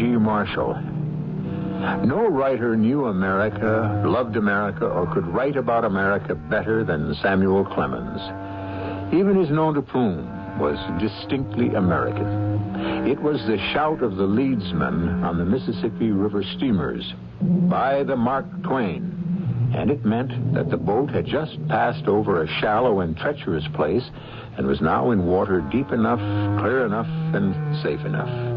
welcome. Marshall. No writer knew America, loved America, or could write about America better than Samuel Clemens. Even his nom de plume was distinctly American. It was the shout of the leadsmen on the Mississippi River steamers, by the Mark Twain. And it meant that the boat had just passed over a shallow and treacherous place and was now in water deep enough, clear enough, and safe enough.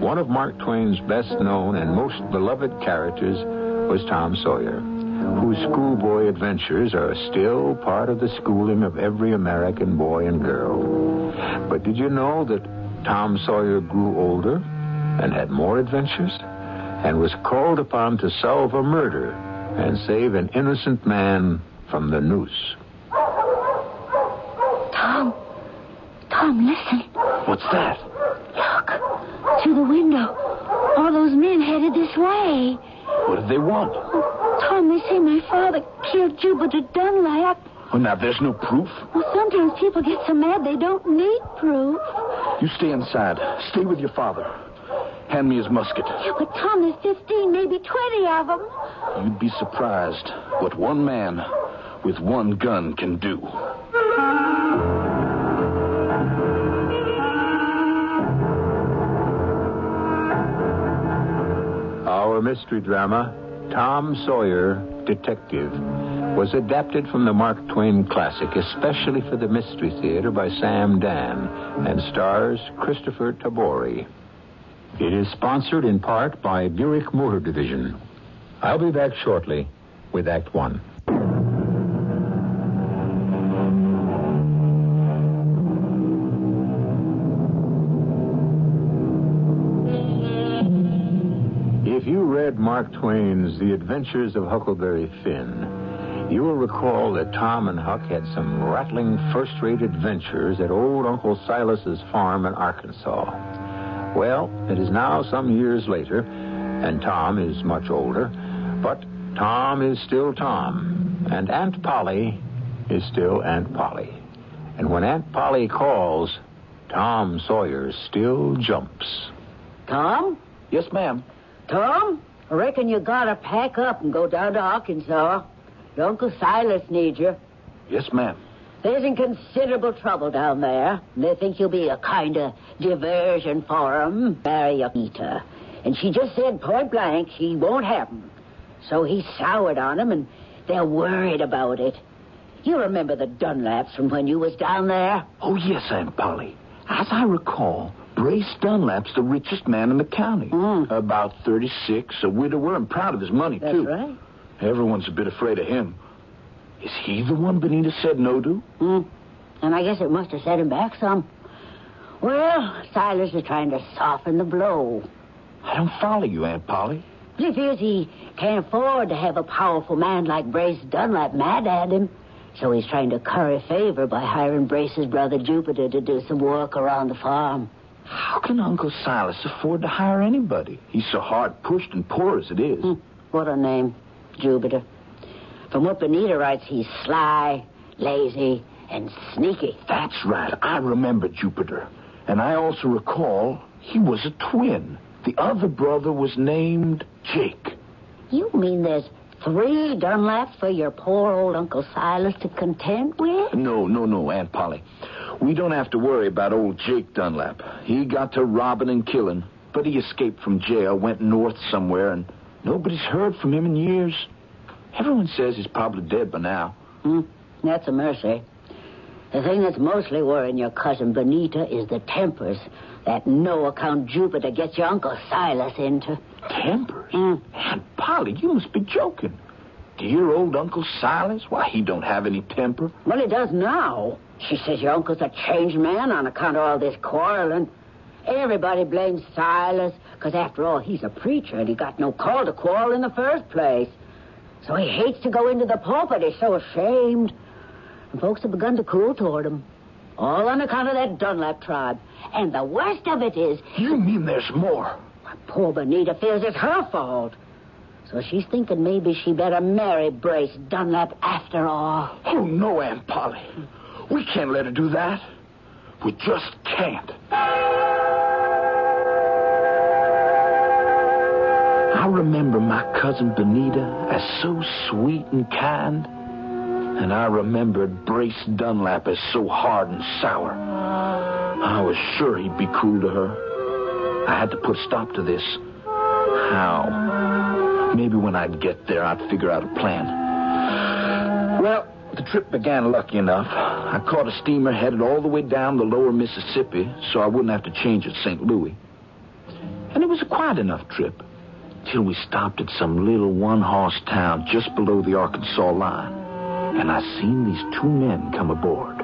One of Mark Twain's best known and most beloved characters was Tom Sawyer, whose schoolboy adventures are still part of the schooling of every American boy and girl. But did you know that Tom Sawyer grew older and had more adventures and was called upon to solve a murder and save an innocent man from the noose? Tom. Tom, listen. What's that? Through the window. All those men headed this way. What did they want? Tom, they say my father killed Jupiter Dunlap. Well, now, there's no proof. Well, sometimes people get so mad they don't need proof. You stay inside. Stay with your father. Hand me his musket. Yeah, but Tom, there's 15, maybe 20 of them. You'd be surprised what one man with one gun can do. Our mystery drama, Tom Sawyer, Detective, was adapted from the Mark Twain classic, especially for the Mystery Theater by Sam Dann, and stars Kristoffer Tabori. It is sponsored in part by Buick Motor Division. I'll be back shortly with Act One. Mark Twain's The Adventures of Huckleberry Finn, you will recall that Tom and Huck had some rattling first-rate adventures at old Uncle Silas's farm in Arkansas. Well, it is now some years later, and Tom is much older, but Tom is still Tom, and Aunt Polly is still Aunt Polly. And when Aunt Polly calls, Tom Sawyer still jumps. Tom? Yes, ma'am. Tom? I reckon you gotta pack up and go down to Arkansas. Your Uncle Silas needs you. Yes, ma'am. There's in considerable trouble down there. They think you'll be a kind of diversion for 'em. Marry a Anita. And she just said point blank she won't have 'em. So he soured on 'em, and they're worried about it. You remember the Dunlaps from when you was down there? Oh, yes, Aunt Polly. As I recall, Brace Dunlap's the richest man in the county. Mm. About 36, a widower, and proud of his money, That's too. That's right. Everyone's a bit afraid of him. Is he the one Benita said no to? Hmm. And I guess it must have set him back some. Well, Silas is trying to soften the blow. I don't follow you, Aunt Polly. He feels he can't afford to have a powerful man like Brace Dunlap mad at him. So he's trying to curry favor by hiring Brace's brother Jupiter to do some work around the farm. How can Uncle Silas afford to hire anybody? He's so hard pushed and poor as it is. Hmm, what a name, Jupiter. From what Benita writes, he's sly, lazy, and sneaky. That's right. I remember Jupiter. And I also recall he was a twin. The other brother was named Jake. You mean there's three Dunlaps for your poor old Uncle Silas to contend with? No, no, no, Aunt Polly. We don't have to worry about old Jake Dunlap. He got to robbing and killing, but he escaped from jail, went north somewhere, and nobody's heard from him in years. Everyone says he's probably dead by now. Hmm, that's a mercy. The thing that's mostly worrying your cousin Benita is the tempers that no account Jupiter gets your Uncle Silas into. Tempers? Mm. Aunt Polly, you must be joking. Dear old Uncle Silas? Why, he don't have any temper. Well, he does now. She says your uncle's a changed man on account of all this quarreling. Everybody blames Silas, because after all, he's a preacher and he got no call to quarrel in the first place. So he hates to go into the pulpit. He's so ashamed. And folks have begun to cool toward him. All on account of that Dunlap tribe. And the worst of it is, You mean there's more? My poor Benita feels it's her fault. So she's thinking maybe she better marry Brace Dunlap after all. Oh, no, Aunt Polly. We can't let her do that. We just can't. I remember my cousin Benita as so sweet and kind. And I remembered Brace Dunlap as so hard and sour. I was sure he'd be cruel to her. I had to put a stop to this. How? Maybe when I'd get there, I'd figure out a plan. Well, the trip began lucky enough. I caught a steamer headed all the way down the lower Mississippi so I wouldn't have to change at St. Louis. And it was a quiet enough trip till we stopped at some little one horse town just below the Arkansas line. And I seen these two men come aboard.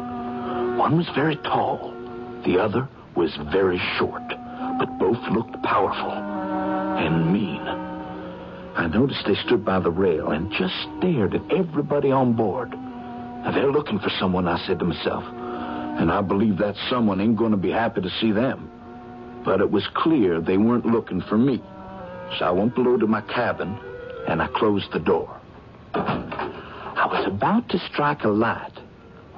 One was very tall, the other was very short, but both looked powerful and mean. I noticed they stood by the rail and just stared at everybody on board. Now, they're looking for someone, I said to myself. And I believe that someone ain't going to be happy to see them. But it was clear they weren't looking for me. So I went below to my cabin and I closed the door. I was about to strike a light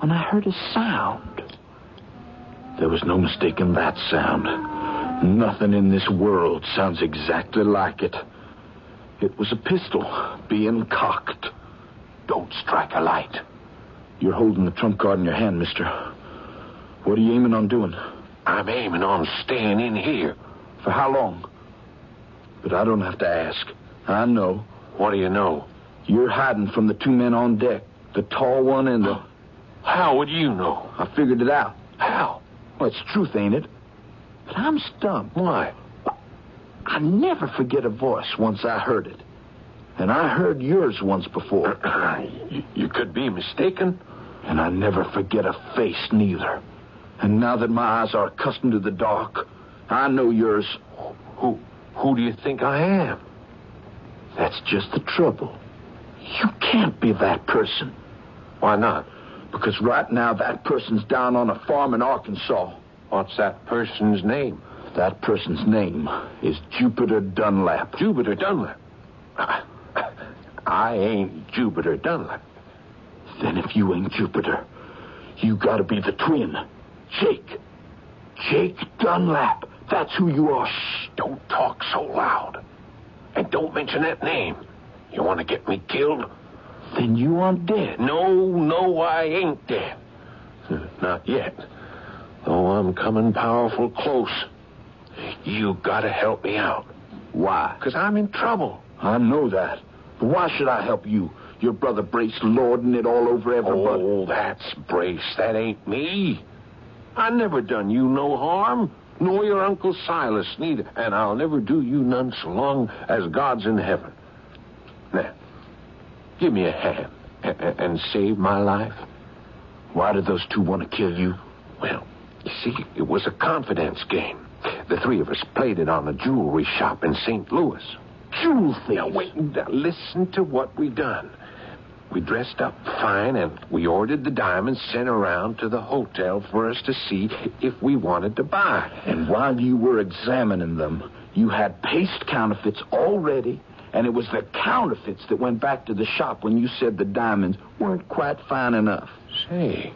when I heard a sound. There was no mistaking that sound. Nothing in this world sounds exactly like it. It was a pistol being cocked. Don't strike a light. You're holding the trump card in your hand, mister. What are you aiming on doing? I'm aiming on staying in here. For how long? But I don't have to ask. I know. What do you know? You're hiding from the two men on deck. The tall one and the... How would you know? I figured it out. How? Well, it's truth, ain't it? But I'm stumped. Why? I never forget a voice once I heard it. And I heard yours once before. you, you could be mistaken. And I never forget a face, neither. And now that my eyes are accustomed to the dark, I know yours. Who, who do you think I am? That's just the trouble. You can't be that person. Why not? Because right now that person's down on a farm in Arkansas. What's that person's name? That person's name is Jupiter Dunlap. Jupiter Dunlap. I ain't Jupiter Dunlap. Then if you ain't Jupiter, you gotta be the twin. Jake. Jake Dunlap. That's who you are. Shh, don't talk so loud. And don't mention that name. You want to get me killed? Then you aren't dead. No, no, I ain't dead. Not yet. Though I'm coming powerful close. You gotta help me out. Why? Because I'm in trouble. I know that. But why should I help you? Your brother Brace lording it all over everybody. Oh, that's Brace. That ain't me. I never done you no harm, nor your Uncle Silas neither. And I'll never do you none so long as God's in heaven. Now, give me a hand and, and save my life. Why did those two want to kill you? Well, you see, it was a confidence game. The three of us played it on a jewelry shop in St. Louis. Jewel thieves. Now, wait, now listen to what we done. We dressed up fine and we ordered the diamonds sent around to the hotel for us to see if we wanted to buy. And while you were examining them, you had paste counterfeits already, and it was the counterfeits that went back to the shop when you said the diamonds weren't quite fine enough. Say,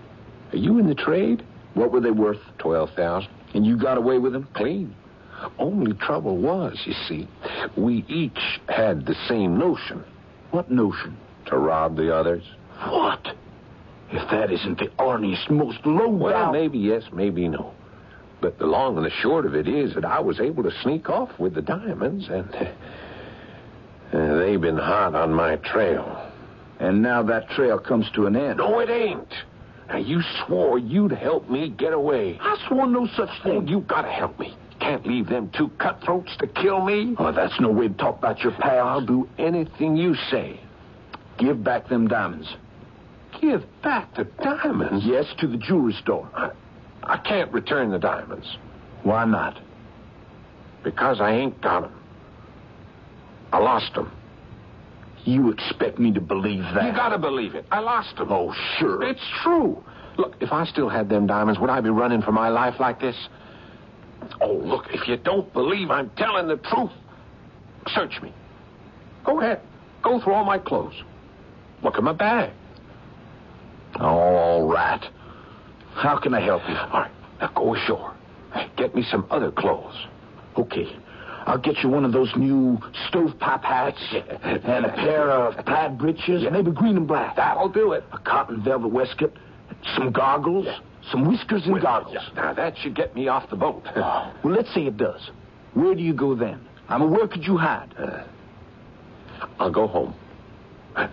are you in the trade? What were they worth? Twelve thousand. And you got away with them? Clean. Only trouble was, you see, we each had the same notion. What notion? To rob the others. What? If that isn't the orniest, most low Well, down... maybe yes, maybe no. But the long and the short of it is that I was able to sneak off with the diamonds, and uh, they've been hot on my trail. And now that trail comes to an end. No, it ain't. Now, you swore you'd help me get away. I swore no such Oh, thing. you gotta help me. Can't leave them two cutthroats to kill me. Oh, that's no way to talk about your pal. I'll do anything you say. Give back them diamonds. Give back the diamonds? Yes, to the jewelry store. I, I can't return the diamonds Why not? because I ain't got 'em. I lost 'em. You expect me to believe that? You gotta believe it. I lost them. Oh, sure. It's true. Look, if I still had them diamonds, would I be running for my life like this? Oh, look, if you don't believe I'm telling the truth, search me. Go ahead. Go through all my clothes. Look at my bag. All right. How can I help you? All right, now go ashore. Get me some other clothes. Okay. I'll get you one of those new stovepipe hats and a pair of plaid breeches, maybe green and black. That'll do it. A cotton velvet waistcoat, some goggles, some whiskers and goggles. Now, that should get me off the boat. well, let's say it does. Where do you go then? I mean, where could you hide? Uh, I'll go home.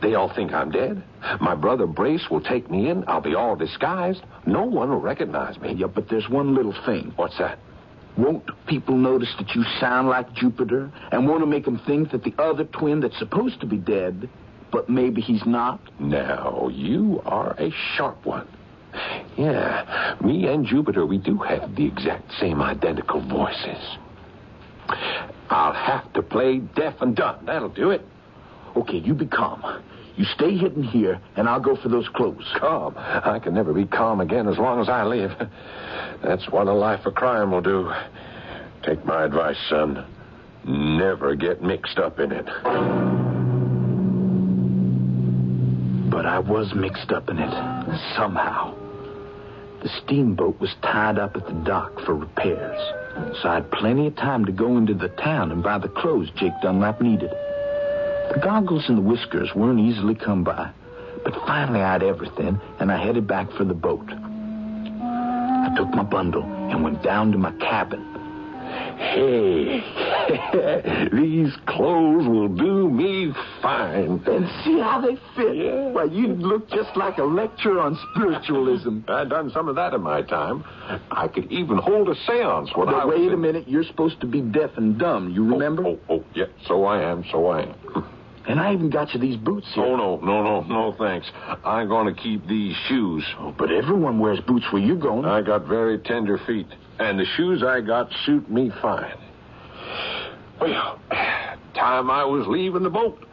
They all think I'm dead. My brother Brace will take me in. I'll be all disguised. No one will recognize me. Yeah, but there's one little thing. What's that? Won't people notice that you sound like Jupiter and want to make them think that the other twin that's supposed to be dead, but maybe he's not? Now, you are a sharp one. Yeah, me and Jupiter, we do have the exact same identical voices. I'll have to play deaf and dumb. That'll do it. Okay, you be calm. You stay hidden here, and I'll go for those clothes. Calm? I can never be calm again as long as I live. That's what a life of crime will do. Take my advice, son. Never get mixed up in it. But I was mixed up in it, somehow. The steamboat was tied up at the dock for repairs, so I had plenty of time to go into the town and buy the clothes Jake Dunlap needed. The goggles and the whiskers weren't easily come by, but finally I had everything, and I headed back for the boat. I took my bundle and went down to my cabin. Hey, these clothes will do me fine. And see how they fit. Yeah. Why, you look just like a lecture on spiritualism. I've done some of that in my time. I could even hold a seance when but I wait was a minute. You're supposed to be deaf and dumb. You oh, remember? Oh, oh, oh, yeah. So I am. So I am. And I even got you these boots here. Oh, no, no, no, no, thanks. I'm going to keep these shoes. Oh, but everyone wears boots where you're going. I got very tender feet, and the shoes I got suit me fine. Well, time I was leaving the boat.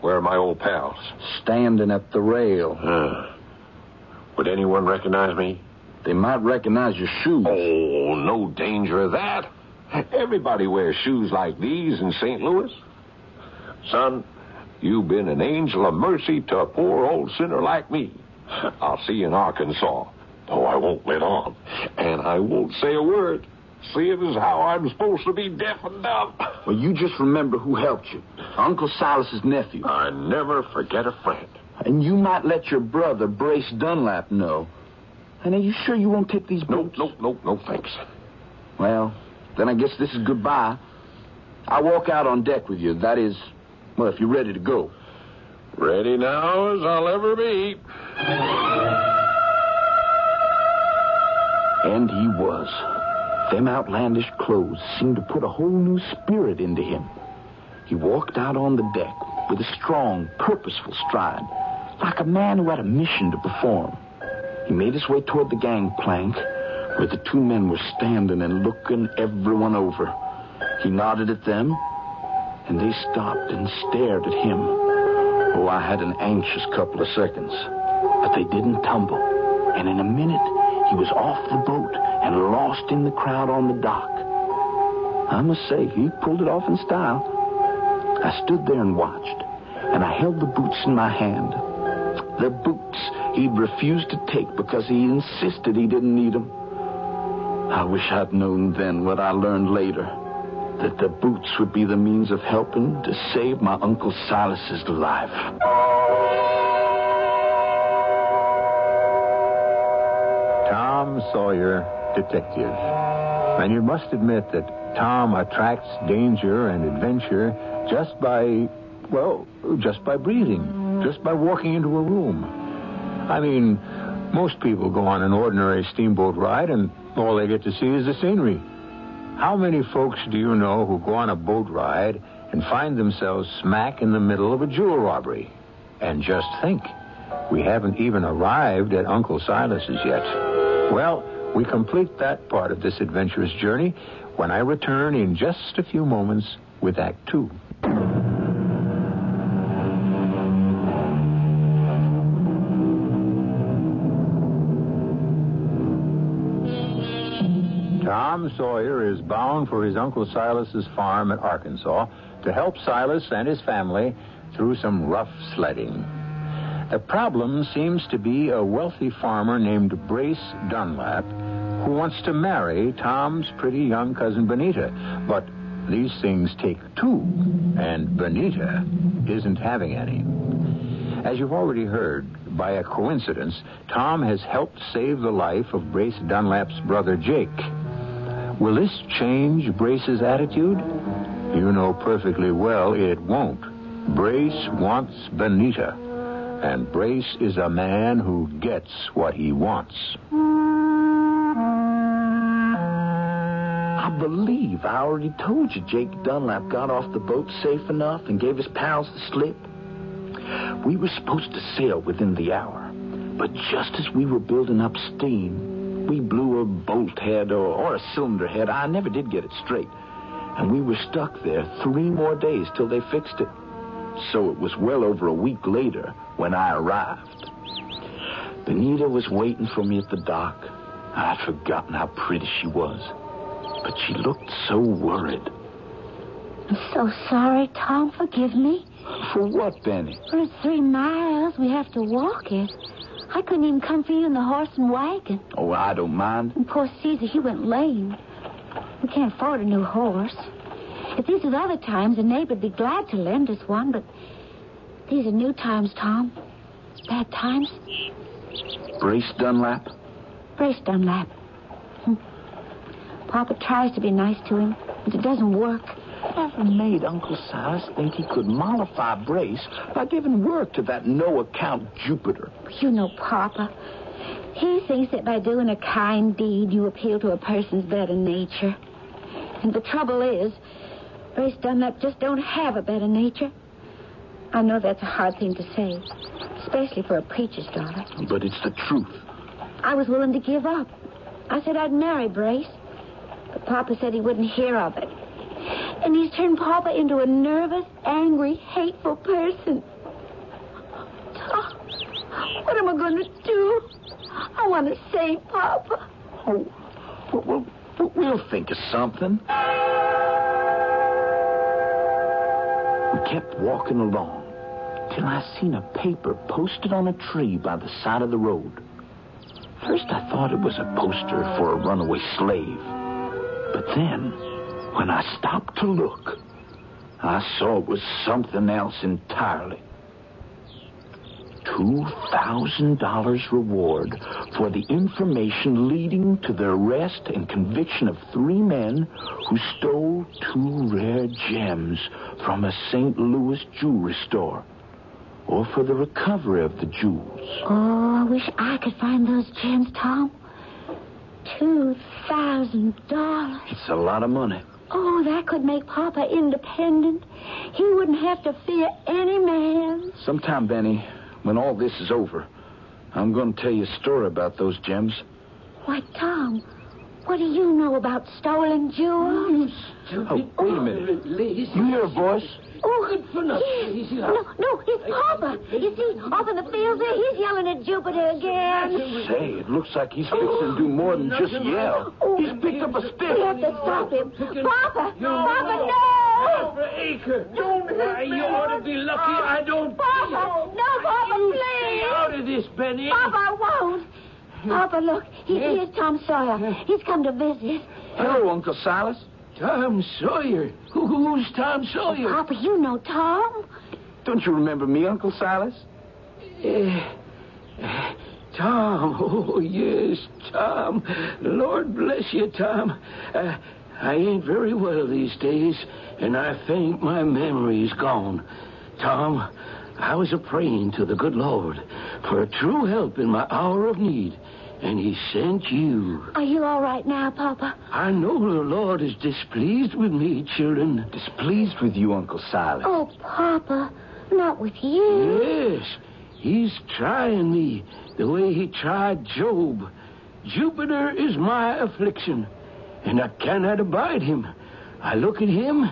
Where are my old pals? Standing at the rail. Uh, would anyone recognize me? They might recognize your shoes. Oh, no danger of that. Everybody wears shoes like these in St. Louis. Son, you've been an angel of mercy to a poor old sinner like me. I'll see you in Arkansas. Oh, I won't let on. And I won't say a word, seeing as how I'm supposed to be deaf and dumb. Well, you just remember who helped you. Uncle Silas's nephew. I never forget a friend. And you might let your brother, Brace Dunlap, know. And are you sure you won't take these No, boots? no, no, no, thanks. Well, then I guess this is goodbye. I'll walk out on deck with you. That is, well, if you're ready to go. Ready now as I'll ever be. And he was. Them outlandish clothes seemed to put a whole new spirit into him. He walked out on the deck with a strong, purposeful stride, like a man who had a mission to perform. He made his way toward the gangplank, where the two men were standing and looking everyone over. He nodded at them, and they stopped and stared at him. Oh, I had an anxious couple of seconds, but they didn't tumble. And in a minute, he was off the boat and lost in the crowd on the dock. I must say, he pulled it off in style. I stood there and watched, and I held the boots in my hand. The boots he'd refused to take because he insisted he didn't need them. I wish I'd known then what I learned later that the boots would be the means of helping to save my Uncle Silas's life. Tom Sawyer, detective. And you must admit that Tom attracts danger and adventure just by, well, just by breathing, just by walking into a room. I mean, most people go on an ordinary steamboat ride and all they get to see is the scenery. How many folks do you know who go on a boat ride and find themselves smack in the middle of a jewel robbery? And just think, we haven't even arrived at Uncle Silas's yet. Well, we complete that part of this adventurous journey when I return in just a few moments with Act Two. Tom Sawyer is bound for his Uncle Silas's farm at Arkansas to help Silas and his family through some rough sledding. The problem seems to be a wealthy farmer named Brace Dunlap who wants to marry Tom's pretty young cousin Benita. But these things take two, and Benita isn't having any. As you've already heard, by a coincidence, Tom has helped save the life of Brace Dunlap's brother Jake. Will this change Brace's attitude? You know perfectly well it won't. Brace wants Benita, and Brace is a man who gets what he wants. I believe I already told you Jake Dunlap got off the boat safe enough and gave his pals the slip. We were supposed to sail within the hour, but just as we were building up steam, we blew a bolt head or, or a cylinder head. I never did get it straight. And we were stuck there three more days till they fixed it. So it was well over a week later when I arrived. Benita was waiting for me at the dock. I'd forgotten how pretty she was. But she looked so worried. I'm so sorry, Tom. Forgive me. For what, Benny? For three miles, we have to walk it. I couldn't even come for you in the horse and wagon. Oh, I don't mind. And poor Caesar, he went lame. We can't afford a new horse. If these was other times, a neighbor'd be glad to lend us one, but these are new times, Tom. Bad times. Brace Dunlap? Brace Dunlap. Hmm. Papa tries to be nice to him, but it doesn't work. Never made Uncle Silas think he could mollify Brace by giving work to that no-account Jupiter. You know Papa. He thinks that by doing a kind deed, you appeal to a person's better nature. And the trouble is, Brace Dunlap just don't have a better nature. I know that's a hard thing to say, especially for a preacher's daughter. But it's the truth. I was willing to give up. I said I'd marry Brace. But Papa said he wouldn't hear of it. And he's turned Papa into a nervous, angry, hateful person. Tom, what am I going to do? I want to save Papa. Oh, well, we'll, we'll think of something. We kept walking along till I seen a paper posted on a tree by the side of the road. First, I thought it was a poster for a runaway slave. But then, when I stopped to look, I saw it was something else entirely. $2,000 reward for the information leading to the arrest and conviction of three men who stole two rare gems from a St. Louis jewelry store. Or for the recovery of the jewels. Oh, I wish I could find those gems, Tom. Two thousand dollars. It's a lot of money. Oh, that could make Papa independent. He wouldn't have to fear any man. Sometime, Benny, when all this is over, I'm going to tell you a story about those gems. Why, Tom, what do you know about stolen jewels? Oh, oh wait a minute. You hear a voice? Oh, yes. No, no, it's Papa. You see, off in the fields there, he's yelling at Jupiter again. Say, it looks like he's fixing to do oh, more than just yell. Oh, he's picked up a stick. We have to stop him. Papa! no, Papa, no! For acre. Don't hit me. You ought to be lucky I don't. Papa! No, Papa, Stay please! out of this, Benny. Papa, I won't. Papa, look. He, here's Tom Sawyer. He's come to visit. Hello, Uncle Silas. Tom Sawyer. Who, who's Tom Sawyer? Papa, you know Tom. Don't you remember me, Uncle Silas? Eh, eh, Tom. Oh, yes, Tom. Lord bless you, Tom. Uh, I ain't very well these days, and I think my memory's gone. Tom, I was a praying to the good Lord for a true help in my hour of need, and he sent you. Are you all right now, Papa? I know the Lord is displeased with me, children. Displeased with you, Uncle Silas. Oh, Papa, not with you. Yes, he's trying me the way he tried Job. Jupiter is my affliction, and I cannot abide him. I look at him.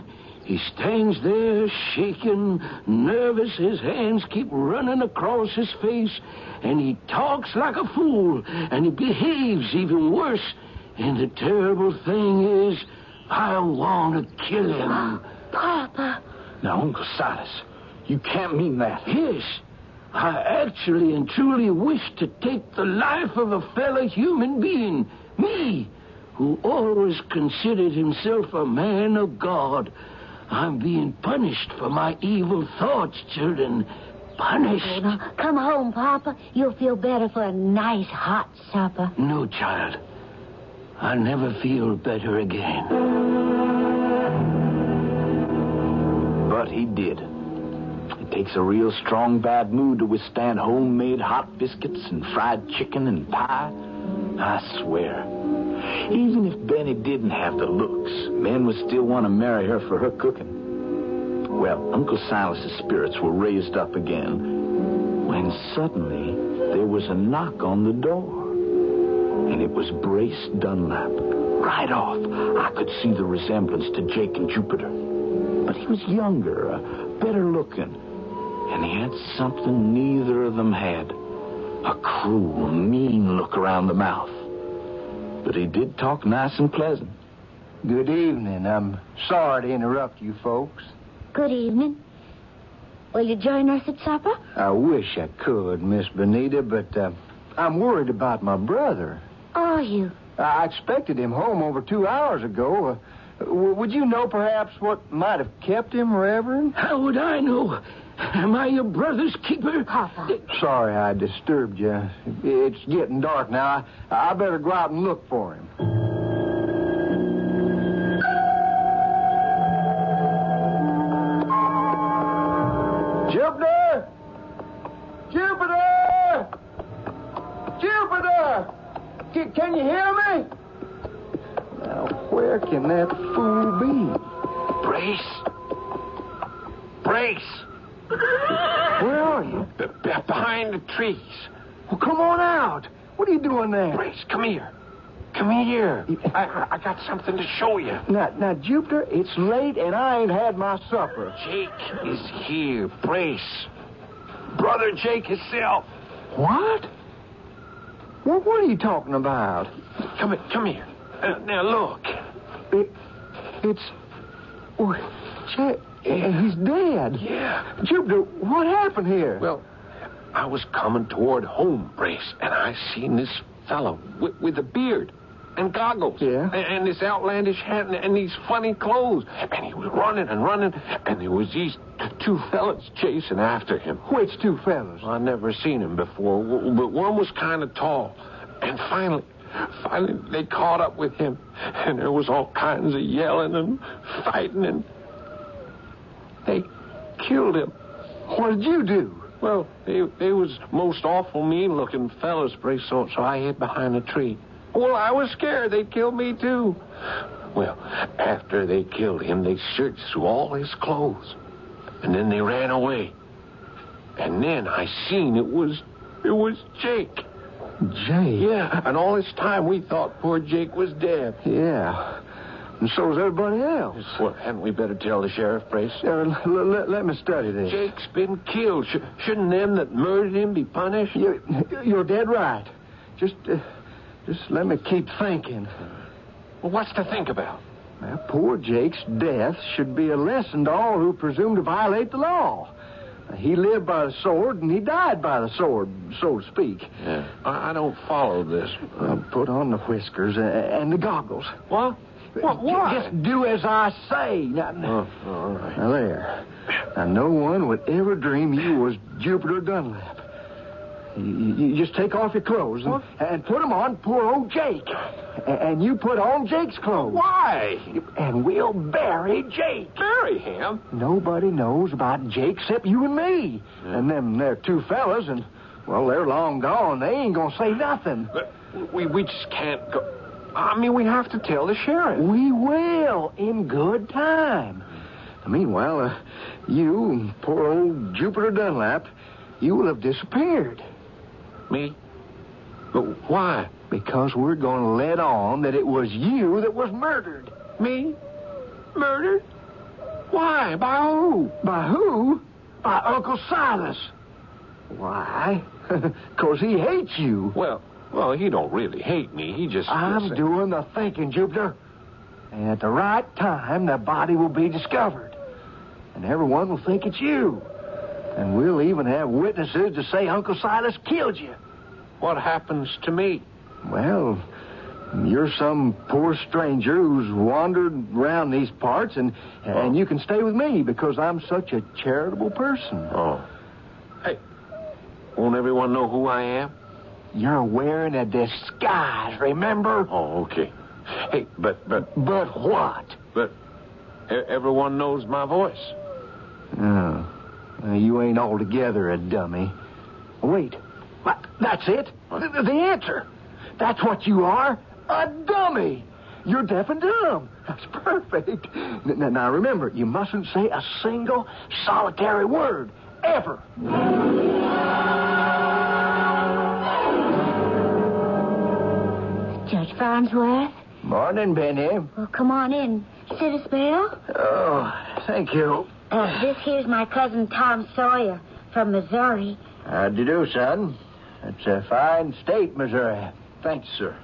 He stands there shaking, nervous. His hands keep running across his face, and he talks like a fool, and he behaves even worse. And the terrible thing is, I want to kill him. Papa. Now, Uncle Silas, you can't mean that. Yes, I actually and truly wish to take the life of a fellow human being. Me, who always considered himself a man of God. I'm being punished for my evil thoughts, children. Punished. Now, come home, Papa. You'll feel better for a nice hot supper. No, child. I'll never feel better again. But he did. It takes a real strong bad mood to withstand homemade hot biscuits and fried chicken and pie. I swear. Even if Benny didn't have the looks, men would still want to marry her for her cooking. Well, Uncle Silas's spirits were raised up again when suddenly there was a knock on the door. And it was Brace Dunlap. Right off, I could see the resemblance to Jake and Jupiter. But he was younger, uh, better looking, and he had something neither of them had a cruel, mean look around the mouth. But he did talk nice and pleasant. Good evening. I'm sorry to interrupt you folks. Good evening. Will you join us at supper? I wish I could, Miss Benita, but uh, I'm worried about my brother. Are you? I expected him home over two hours ago. Uh, w- would you know perhaps what might have kept him, Reverend? How would I know? Am I your brother's keeper? Papa. Sorry I disturbed you. It's getting dark now. I, I better go out and look for him. Jupiter! Jupiter! Jupiter! Can, can you hear me? Now, where can that fool be? Brace. Brace. Where are you? B- b- behind the trees. Well, come on out. What are you doing there? Brace, come here. Come here. I, I got something to show you. Now, now, Jupiter, it's late and I ain't had my supper. Jake is here. Brace. Brother Jake himself. What? Well, what are you talking about? Come here. Come here. Uh, now look. It, it's. Oh, Jack, he's dead. Yeah. Jupiter, what happened here? Well, I was coming toward home, Brace, and I seen this fellow with, with a beard and goggles. Yeah? And, and this outlandish hat and, and these funny clothes. And he was running and running, and there was these t- two fellas chasing after him. Which two fellas? I never seen him before, w- but one was kind of tall. And finally, finally, they caught up with him, and there was all kinds of yelling and fighting, and they killed him. What did you do? Well, they they was most awful mean looking fellas, Brace, so, so I hid behind a tree. Well, I was scared they'd kill me too. Well, after they killed him, they searched through all his clothes. And then they ran away. And then I seen it was it was Jake. Jake. Yeah, and all this time we thought poor Jake was dead. Yeah. And so is everybody else. Well, hadn't we better tell the sheriff, Brace? Let, me study this. Jake's been killed. Sh- shouldn't them that murdered him be punished? You, you're dead right. Just, uh, just let me keep thinking. Well, what's to think about? Well, poor Jake's death should be a lesson to all who presume to violate the law. He lived by the sword and he died by the sword, so to speak. Yeah. I, I don't follow this. Uh, put on the whiskers and the goggles. What? What? Why? Just do as I say. Now, oh, oh, all right. now there. Now, no one would ever dream you was Jupiter Dunlap. You, you- you just take off your clothes and, and put them on poor old Jake. And you put on Jake's clothes. Why? And we'll bury Jake. Bury him? Nobody knows about Jake except you and me. And them there two fellas, and, well, they're long gone. They ain't gonna say nothing. But we, we just can't go. I mean, we have to tell the sheriff. We will, in good time. Meanwhile, uh, you, poor old Jupiter Dunlap, you will have disappeared. Me? But why? Because we're going to let on that it was you that was murdered. Me? Murdered? Why? By who? By who? By Uncle Silas. Why? Because he hates you. Well, well, he don't really hate me. He just. I'm doing the thinking, Jupiter. And at the right time, the body will be discovered. And everyone will think it's you. And we'll even have witnesses to say Uncle Silas killed you. What happens to me? Well, You're some poor stranger who's wandered around these parts, and and oh. you can stay with me because I'm such a charitable person. Oh. Hey, won't everyone know who I am? You're wearing a disguise, remember? Oh, okay. Hey, but, but, But what? but, everyone knows my voice. Oh, well, you ain't altogether a dummy. Wait, what? that's it. The, the answer. That's what you are. A dummy. You're deaf and dumb. That's perfect. Now remember, you mustn't say a single solitary word ever. Farnsworth? Morning, Benny. Well, come on in. Sit a spell. Oh, thank you. Uh, this here's my cousin Tom Sawyer from Missouri. How do you do, son? It's a fine state, Missouri. Thanks, sir.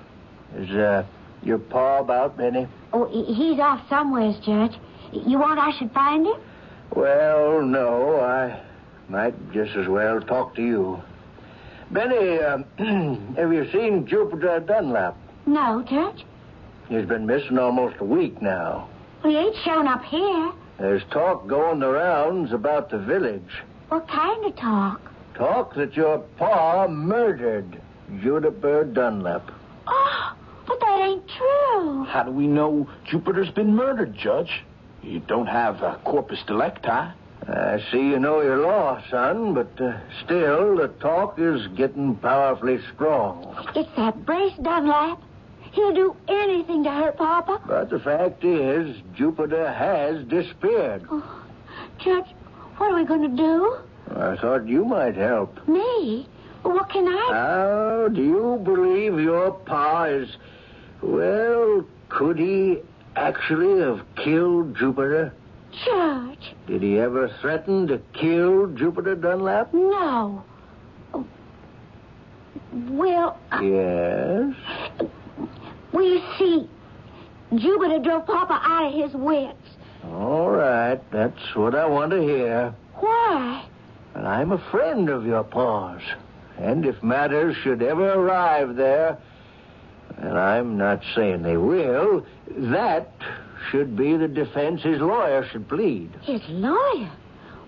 Is uh, your pa about, Benny? Oh, he's off somewheres, Judge. You want I should find him? Well, no, I might just as well talk to you. Benny, um, have you seen Jupiter Dunlap? No, Judge. He's been missing almost a week now. Well, he ain't shown up here. There's talk going the rounds about the village. What kind of talk? Talk that your pa murdered Jupiter Dunlap. Oh, but that ain't true. How do we know Jupiter's been murdered, Judge? You don't have a corpus delicti. I see you know your law, son, but uh, still, the talk is getting powerfully strong. It's that Brace Dunlap. He'll do anything to hurt Papa. But the fact is, Jupiter has disappeared. Oh, Judge, what are we going to do? I thought you might help. Me? What can I... How do you believe your pa is. Well, could he actually have killed Jupiter? Judge, Did he ever threaten to kill Jupiter Dunlap? no. Well, uh, Yes. Well, you see, Jupiter drove Papa out of his wits. All right, that's what I want to hear. Why? And I'm a friend of your pa's. And if matters should ever arrive there, and I'm not saying they will, that should be the defense his lawyer should plead. His lawyer?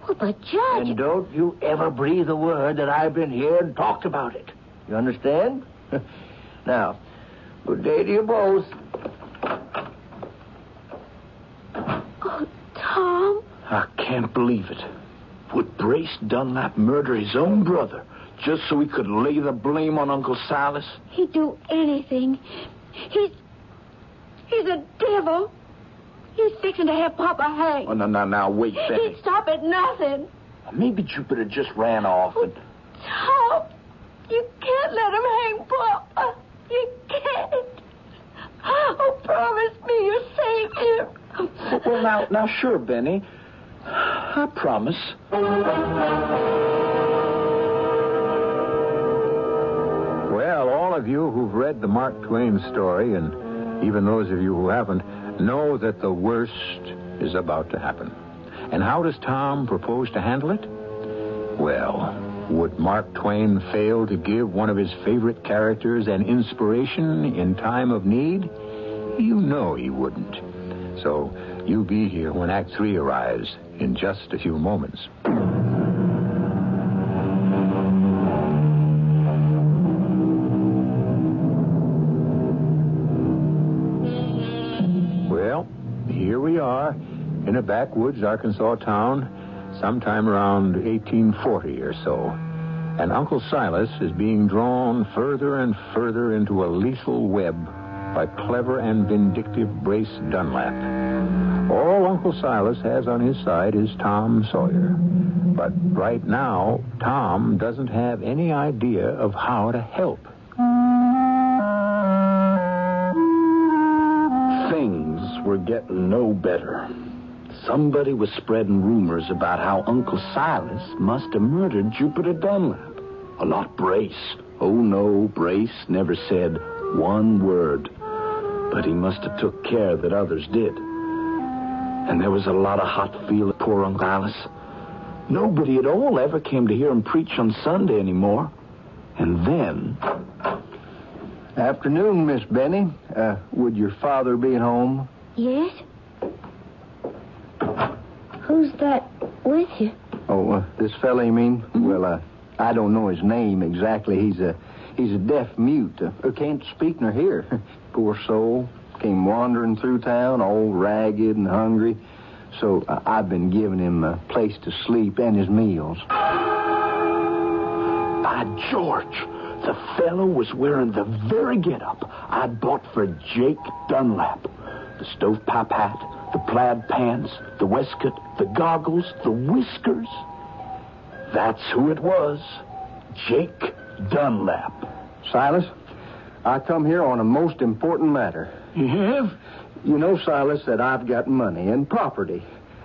Well, but Judge... And don't you ever breathe a word that I've been here and talked about it. You understand? now, good day to you both. Oh, Tom? I can't believe it. Would Brace Dunlap murder his own brother just so he could lay the blame on Uncle Silas? He'd do anything. He's... He's a devil. He's fixing to have Papa hanged. Oh, no, no, now, wait, Benny. He'd stop at nothing. Maybe Jupiter just ran off oh, and... Tom, you can't let him hang Papa. You can't. Oh, promise me you'll save him. Well, now, now, sure, Benny. I promise. Well, all of you who've read the Mark Twain story, and even those of you who haven't, know that the worst is about to happen. And how does Tom propose to handle it? Well, would Mark Twain fail to give one of his favorite characters an inspiration in time of need? You know he wouldn't. So you be here when Act Three arrives in just a few moments. Well, here we are in a backwoods Arkansas town sometime around 1840 or so. And Uncle Silas is being drawn further and further into a lethal web by clever and vindictive Brace Dunlap. All Uncle Silas has on his side is Tom Sawyer. But right now, Tom doesn't have any idea of how to help. Things were getting no better. Somebody was spreading rumors about how Uncle Silas must have murdered Jupiter Dunlap. A lot Brace. Oh, no, Brace never said one word. But he must have took care that others did. And there was a lot of hot feeling poor Uncle Silas. Nobody at all ever came to hear him preach on Sunday anymore. And then Afternoon, Miss Benny. Uh, would your father be at home? Yes? Who's that with you? Oh, uh, this fella, you mean? Well, uh, I don't know his name exactly. He's a he's a deaf mute. Uh, can't speak nor hear. Poor soul. Came wandering through town, all ragged and hungry. So uh, I've been giving him a place to sleep and his meals. By George, the fellow was wearing the very get-up I'd bought for Jake Dunlap. The stovepipe hat, the plaid pants, the waistcoat, the goggles, the whiskers. That's who it was. Jake Dunlap. Silas, I come here on a most important matter. You have? You know, Silas, that I've got money and property,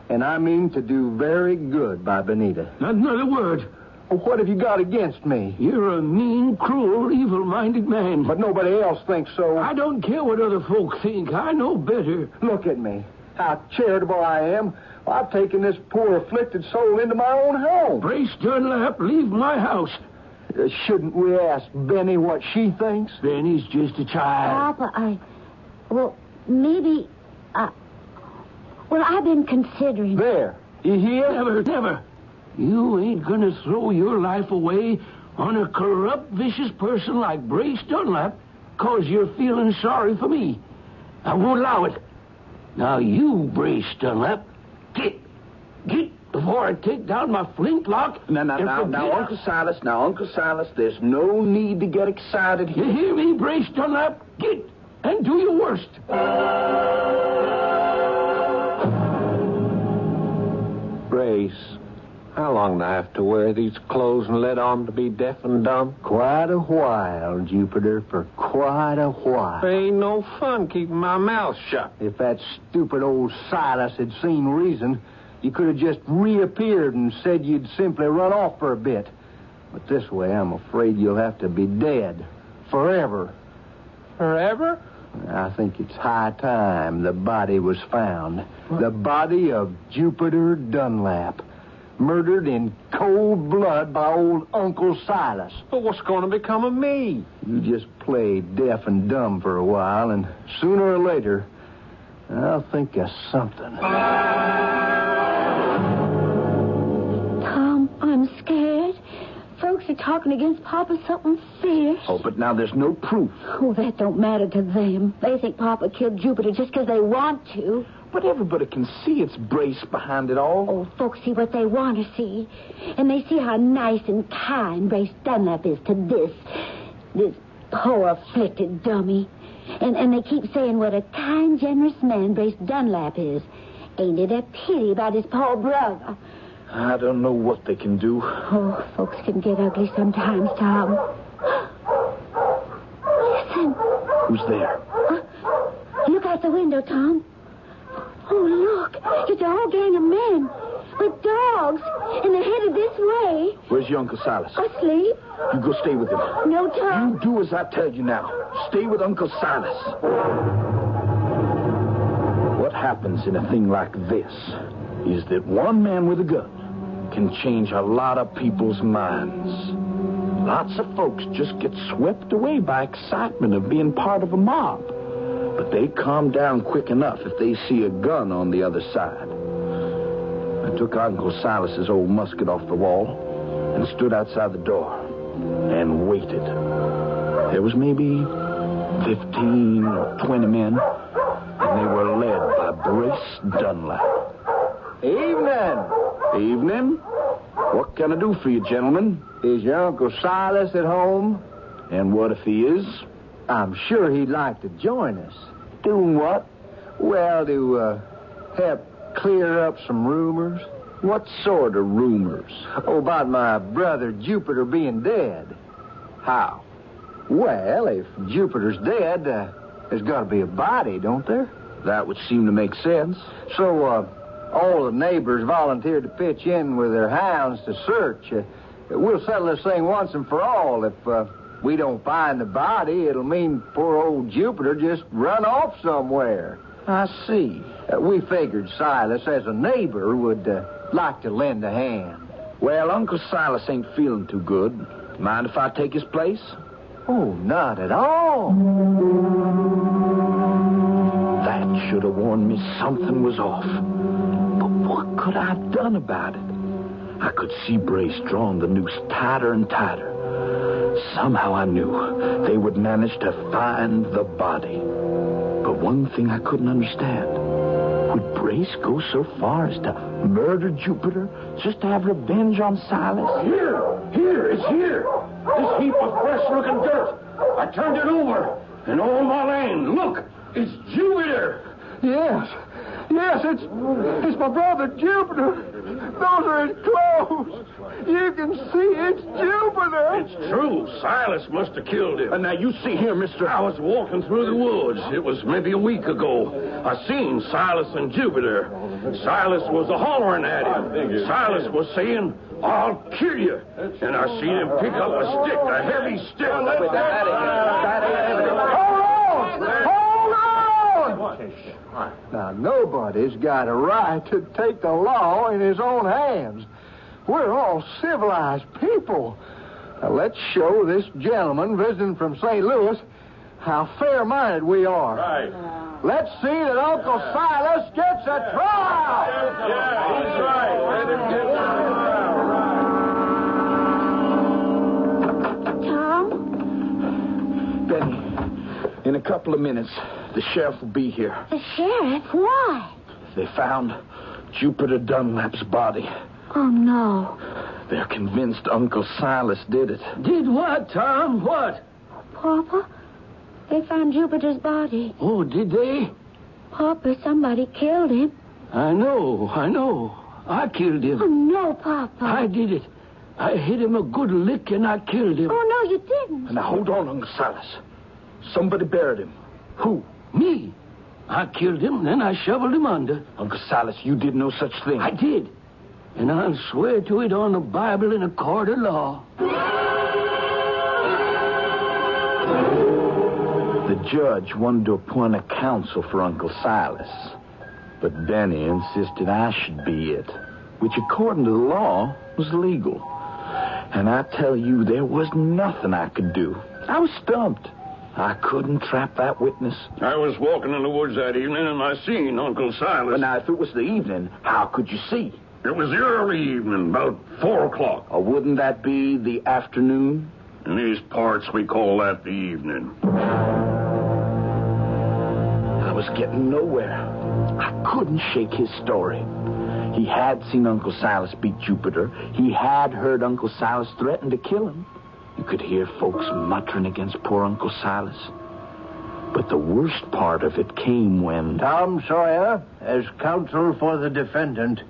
and I mean to do very good by Benita. Not another word. What have you got against me? You're a mean, cruel, evil-minded man. But nobody else thinks so. I don't care what other folk think. I know better. Look at me. How charitable I am. I've taken this poor afflicted soul into my own home. Brace Dunlap, leave my house. Uh, shouldn't we ask Benny what she thinks? Benny's just a child. Papa, I. Well, maybe. Uh, well, I've been considering. There. You hear? Never, never. You ain't gonna throw your life away on a corrupt, vicious person like Brace Dunlap cause you're feeling sorry for me. I won't allow it. Now, you, Brace Dunlap, get, get before I take down my flintlock. Now, now, now, now, Uncle Silas, now, Uncle Silas, there's no need to get excited You hear me, Brace Dunlap? Get and do your worst. Brace, how long do I have to wear these clothes and let on to be deaf and dumb? Quite a while, Jupiter, for quite a while. Ain't no fun keeping my mouth shut. If that stupid old Silas had seen reason, you could have just reappeared and said you'd simply run off for a bit. But this way, I'm afraid you'll have to be dead. Forever. Forever? I think it's high time the body was found. The body of Jupiter Dunlap. Murdered in cold blood by old Uncle Silas. But what's going to become of me? You just play deaf and dumb for a while, and sooner or later, I'll think of something. Tom, I'm scared. Folks are talking against Papa something fierce. Oh, but now there's no proof. Oh, that don't matter to them. They think Papa killed Jupiter just because they want to. But everybody can see it's Brace behind it all. Oh, folks see what they want to see. And they see how nice and kind Brace Dunlap is to this, this poor afflicted dummy. And, and they keep saying what a kind, generous man Brace Dunlap is. Ain't it a pity about his poor brother? I don't know what they can do. Oh, folks can get ugly sometimes, Tom. Listen. Who's there? Look out the window, Tom. Oh, look. It's a whole gang of men with dogs, and they're headed this way. Where's your Uncle Silas? Asleep? You go stay with him. No, Tom. You do as I tell you now. Stay with Uncle Silas. What happens in a thing like this is that one man with a gun can change a lot of people's minds. Lots of folks just get swept away by excitement of being part of a mob. But they calm down quick enough if they see a gun on the other side. I took Uncle Silas's old musket off the wall and stood outside the door and waited. There was maybe 15 or 20 men, and they were led by Brace Dunlap. Evening. Evening. What can I do for you, gentlemen? Is your Uncle Silas at home? And what if he is? I'm sure he'd like to join us. Doing what? Well, to uh, help clear up some rumors. What sort of rumors? Oh, about my brother Jupiter being dead. How? Well, if Jupiter's dead, uh, there's got to be a body, don't there? That would seem to make sense. So, uh, all the neighbors volunteered to pitch in with their hounds to search. Uh, we'll settle this thing once and for all. If uh, we don't find the body, it'll mean poor old Jupiter just run off somewhere. I see. Uh, we figured Silas, as a neighbor, would uh, like to lend a hand. Well, Uncle Silas ain't feeling too good. Mind if I take his place? Oh, not at all. That should have warned me something was off. But what could I have done about it? I could see Brace drawing the noose tighter and tighter. Somehow I knew they would manage to find the body. But one thing I couldn't understand. Would Brace go so far as to murder Jupiter just to have revenge on Silas? Here, here, it's here. This heap of fresh looking dirt. I turned it over. And all my land, look, it's Jupiter. Yes. Yes, it's it's my brother Jupiter. Those are his clothes. You can see it's Jupiter. It's true. Silas must have killed him. And now you see here, mister. I was walking through the woods. It was maybe a week ago. I seen Silas and Jupiter. Silas was a hollering at him. Silas was saying, I'll kill you. And I seen him pick up a stick, a heavy stick. Hold on! Hold on! Now, nobody's got a right to take the law in his own hands. We're all civilized people. Now, let's show this gentleman visiting from St. Louis how fair-minded we are. Right. Let's see that Uncle Silas gets a trial. Yeah, he's right. Let him get a trial. Tom? Benny, in a couple of minutes, the sheriff will be here. The sheriff? Why? They found Jupiter Dunlap's body. Oh, no. They're convinced Uncle Silas did it. Did what, Tom? What? Papa, they found Jupiter's body. Oh, did they? Papa, somebody killed him. I know, I know. I killed him. Oh, no, Papa. I did it. I hit him a good lick and I killed him. Oh, no, you didn't. Now, hold on, Uncle Silas. Somebody buried him. Who? Me? I killed him, then I shoveled him under. Uncle Silas, you did no such thing. I did. And I'll swear to it on the Bible in a court of law. The judge wanted to appoint a counsel for Uncle Silas. But Benny insisted I should be it, which, according to the law, was legal. And I tell you, there was nothing I could do. I was stumped. I couldn't trap that witness. I was walking in the woods that evening and I seen Uncle Silas. But now, if it was the evening, how could you see? It was the early evening, about four o'clock. Or wouldn't that be the afternoon? In these parts, we call that the evening. I was getting nowhere. I couldn't shake his story. He had seen Uncle Silas beat Jupiter. He had heard Uncle Silas threaten to kill him. You could hear folks muttering against poor Uncle Silas. But the worst part of it came when. Tom Sawyer, as counsel for the defendant,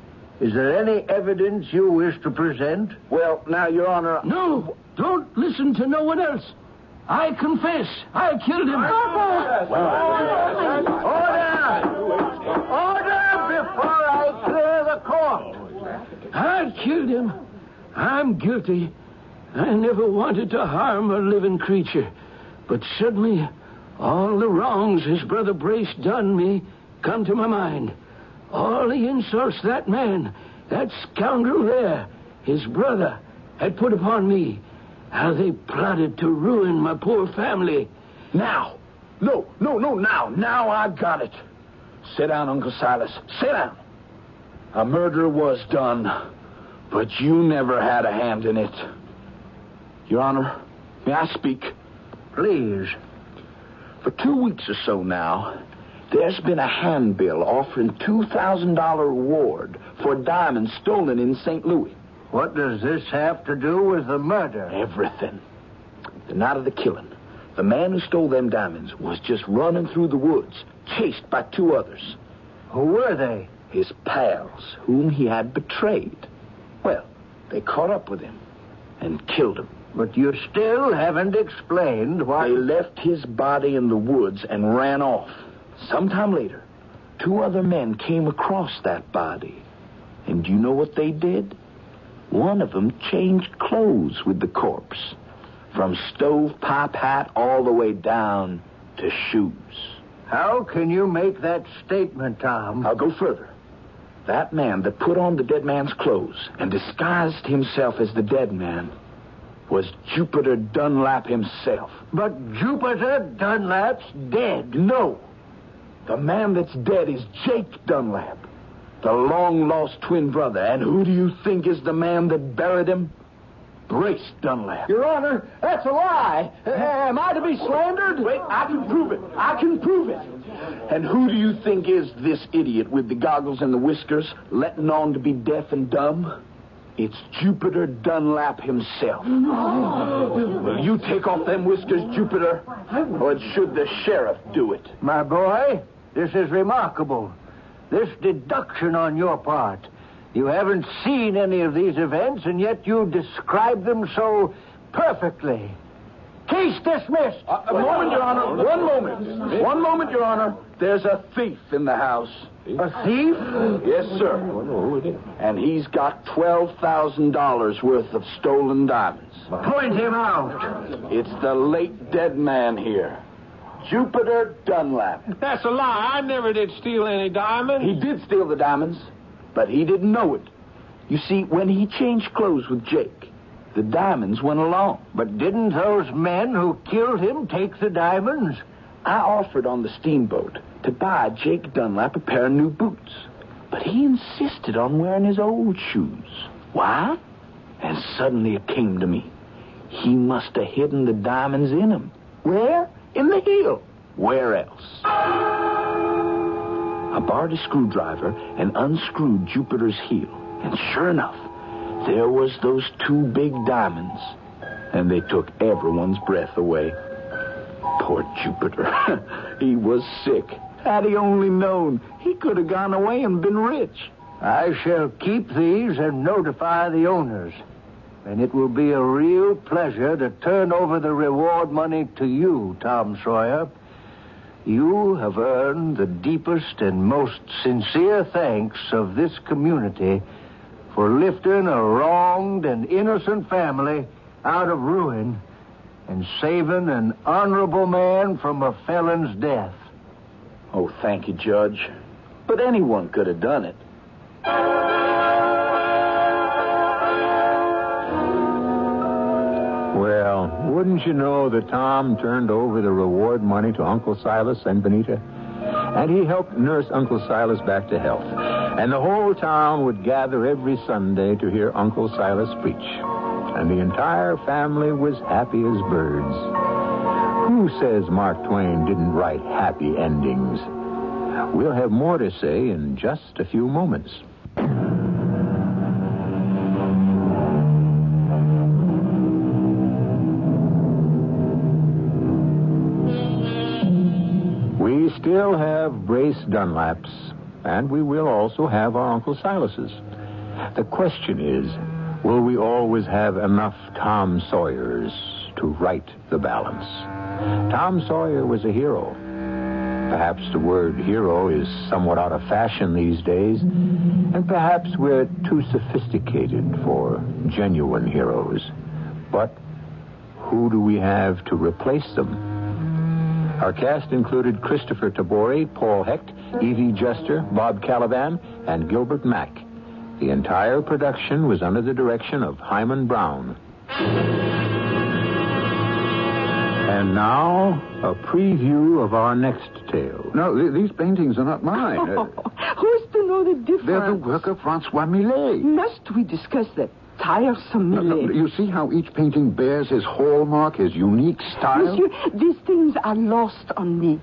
is there any evidence you wish to present? Well, now, Your Honor. No, don't listen to no one else. I confess, I killed him. Order! Order before I clear the court. I killed him. I'm guilty. I never wanted to harm a living creature. But suddenly, all the wrongs his brother Brace done me come to my mind. All the insults that man, that scoundrel there, his brother, had put upon me. How they plotted to ruin my poor family. Now. No, no, no, now. Now I got it. Sit down, Uncle Silas. Sit down. A murder was done, but you never had a hand in it. Your Honor, may I speak? Please. For two weeks or so now, there's been a handbill offering $2,000 reward for diamonds stolen in St. Louis. What does this have to do with the murder? Everything. The night of the killing, the man who stole them diamonds was just running through the woods, chased by two others, Who were they? his pals, whom he had betrayed. Well, they caught up with him and killed him. But you still haven't explained why. They left his body in the woods and ran off. Sometime later, two other men came across that body. And do you know what they did? One of them changed clothes with the corpse. From stovepipe hat all the way down to shoes. How can you make that statement, Tom? I'll go further. That man that put on the dead man's clothes and disguised himself as the dead man was Jupiter Dunlap himself. But Jupiter Dunlap's dead. No. The man that's dead is Jake Dunlap, the long lost twin brother. And who do you think is the man that buried him? Brace Dunlap. Your Honor, that's a lie. Uh, am I to be slandered? Wait, I can prove it. I can prove it. And who do you think is this idiot with the goggles and the whiskers, letting on to be deaf and dumb? It's Jupiter Dunlap himself. Will you take off them whiskers, Jupiter? Or should the sheriff do it? My boy, this is remarkable. This deduction on your part. You haven't seen any of these events, and yet you describe them so perfectly. Case dismissed. Uh, a moment, Your Honor. One moment. One moment, Your Honor. There's a thief in the house. A thief? Yes, sir. And he's got $12,000 worth of stolen diamonds. Point him out. It's the late dead man here, Jupiter Dunlap. That's a lie. I never did steal any diamonds. He did steal the diamonds, but he didn't know it. You see, when he changed clothes with Jake, the diamonds went along. But didn't those men who killed him take the diamonds? I offered on the steamboat to buy Jake Dunlap a pair of new boots. But he insisted on wearing his old shoes. Why? And suddenly it came to me. He must have hidden the diamonds in him. Where? In the heel. Where else? I borrowed a screwdriver and unscrewed Jupiter's heel. And sure enough, there was those two big diamonds. And they took everyone's breath away. Poor Jupiter. he was sick. Had he only known, he could have gone away and been rich. I shall keep these and notify the owners. And it will be a real pleasure to turn over the reward money to you, Tom Sawyer. You have earned the deepest and most sincere thanks of this community for lifting a wronged and innocent family out of ruin and saving an honorable man from a felon's death. Oh, thank you, Judge. But anyone could have done it. Well, wouldn't you know that Tom turned over the reward money to Uncle Silas and Benita? And he helped nurse Uncle Silas back to health. And the whole town would gather every Sunday to hear Uncle Silas preach. And the entire family was happy as birds. Who says Mark Twain didn't write happy endings? We'll have more to say in just a few moments. We still have Brace Dunlaps, and we will also have our Uncle Silas's. The question is, will we always have enough Tom Sawyers to right the balance? Tom Sawyer was a hero. Perhaps the word hero is somewhat out of fashion these days, and perhaps we're too sophisticated for genuine heroes. But who do we have to replace them? Our cast included Kristoffer Tabori, Paul Hecht, Evie Juster, Bob Kaliban, and Gilbert Mack. The entire production was under the direction of Himan Brown. And now, a preview of our next tale. No, th- these paintings are not mine. Uh, Who's to know the difference? they're the work of Francois Millet. Must we discuss that tiresome No, no, you see how each painting bears his hallmark, his unique style? Monsieur, these things are lost on me.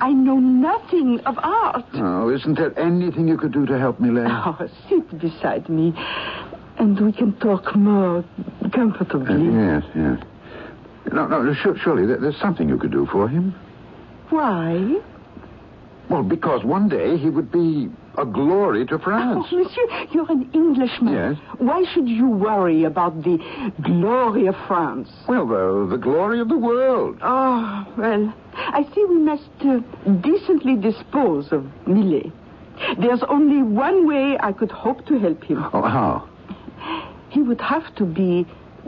I know nothing of art. Oh, isn't there anything you could do to help me, Millet? Oh, sit beside me, and we can talk more Uh, comfortably. yes, yes. No, no, su- surely there's something you could do for him. Why? Well, because one day he would be a glory to France. Oh, monsieur, you're an Englishman. Yes. Why should you worry about the glory of France? Well, the, the glory of the world. Oh, well, I see we must uh, decently dispose of Millet. There's only one way I could hope to help him. Oh, how? He would have to be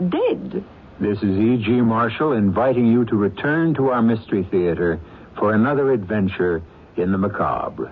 dead. This is E.G. Marshall inviting you to return to our Mystery Theater for another adventure in the macabre.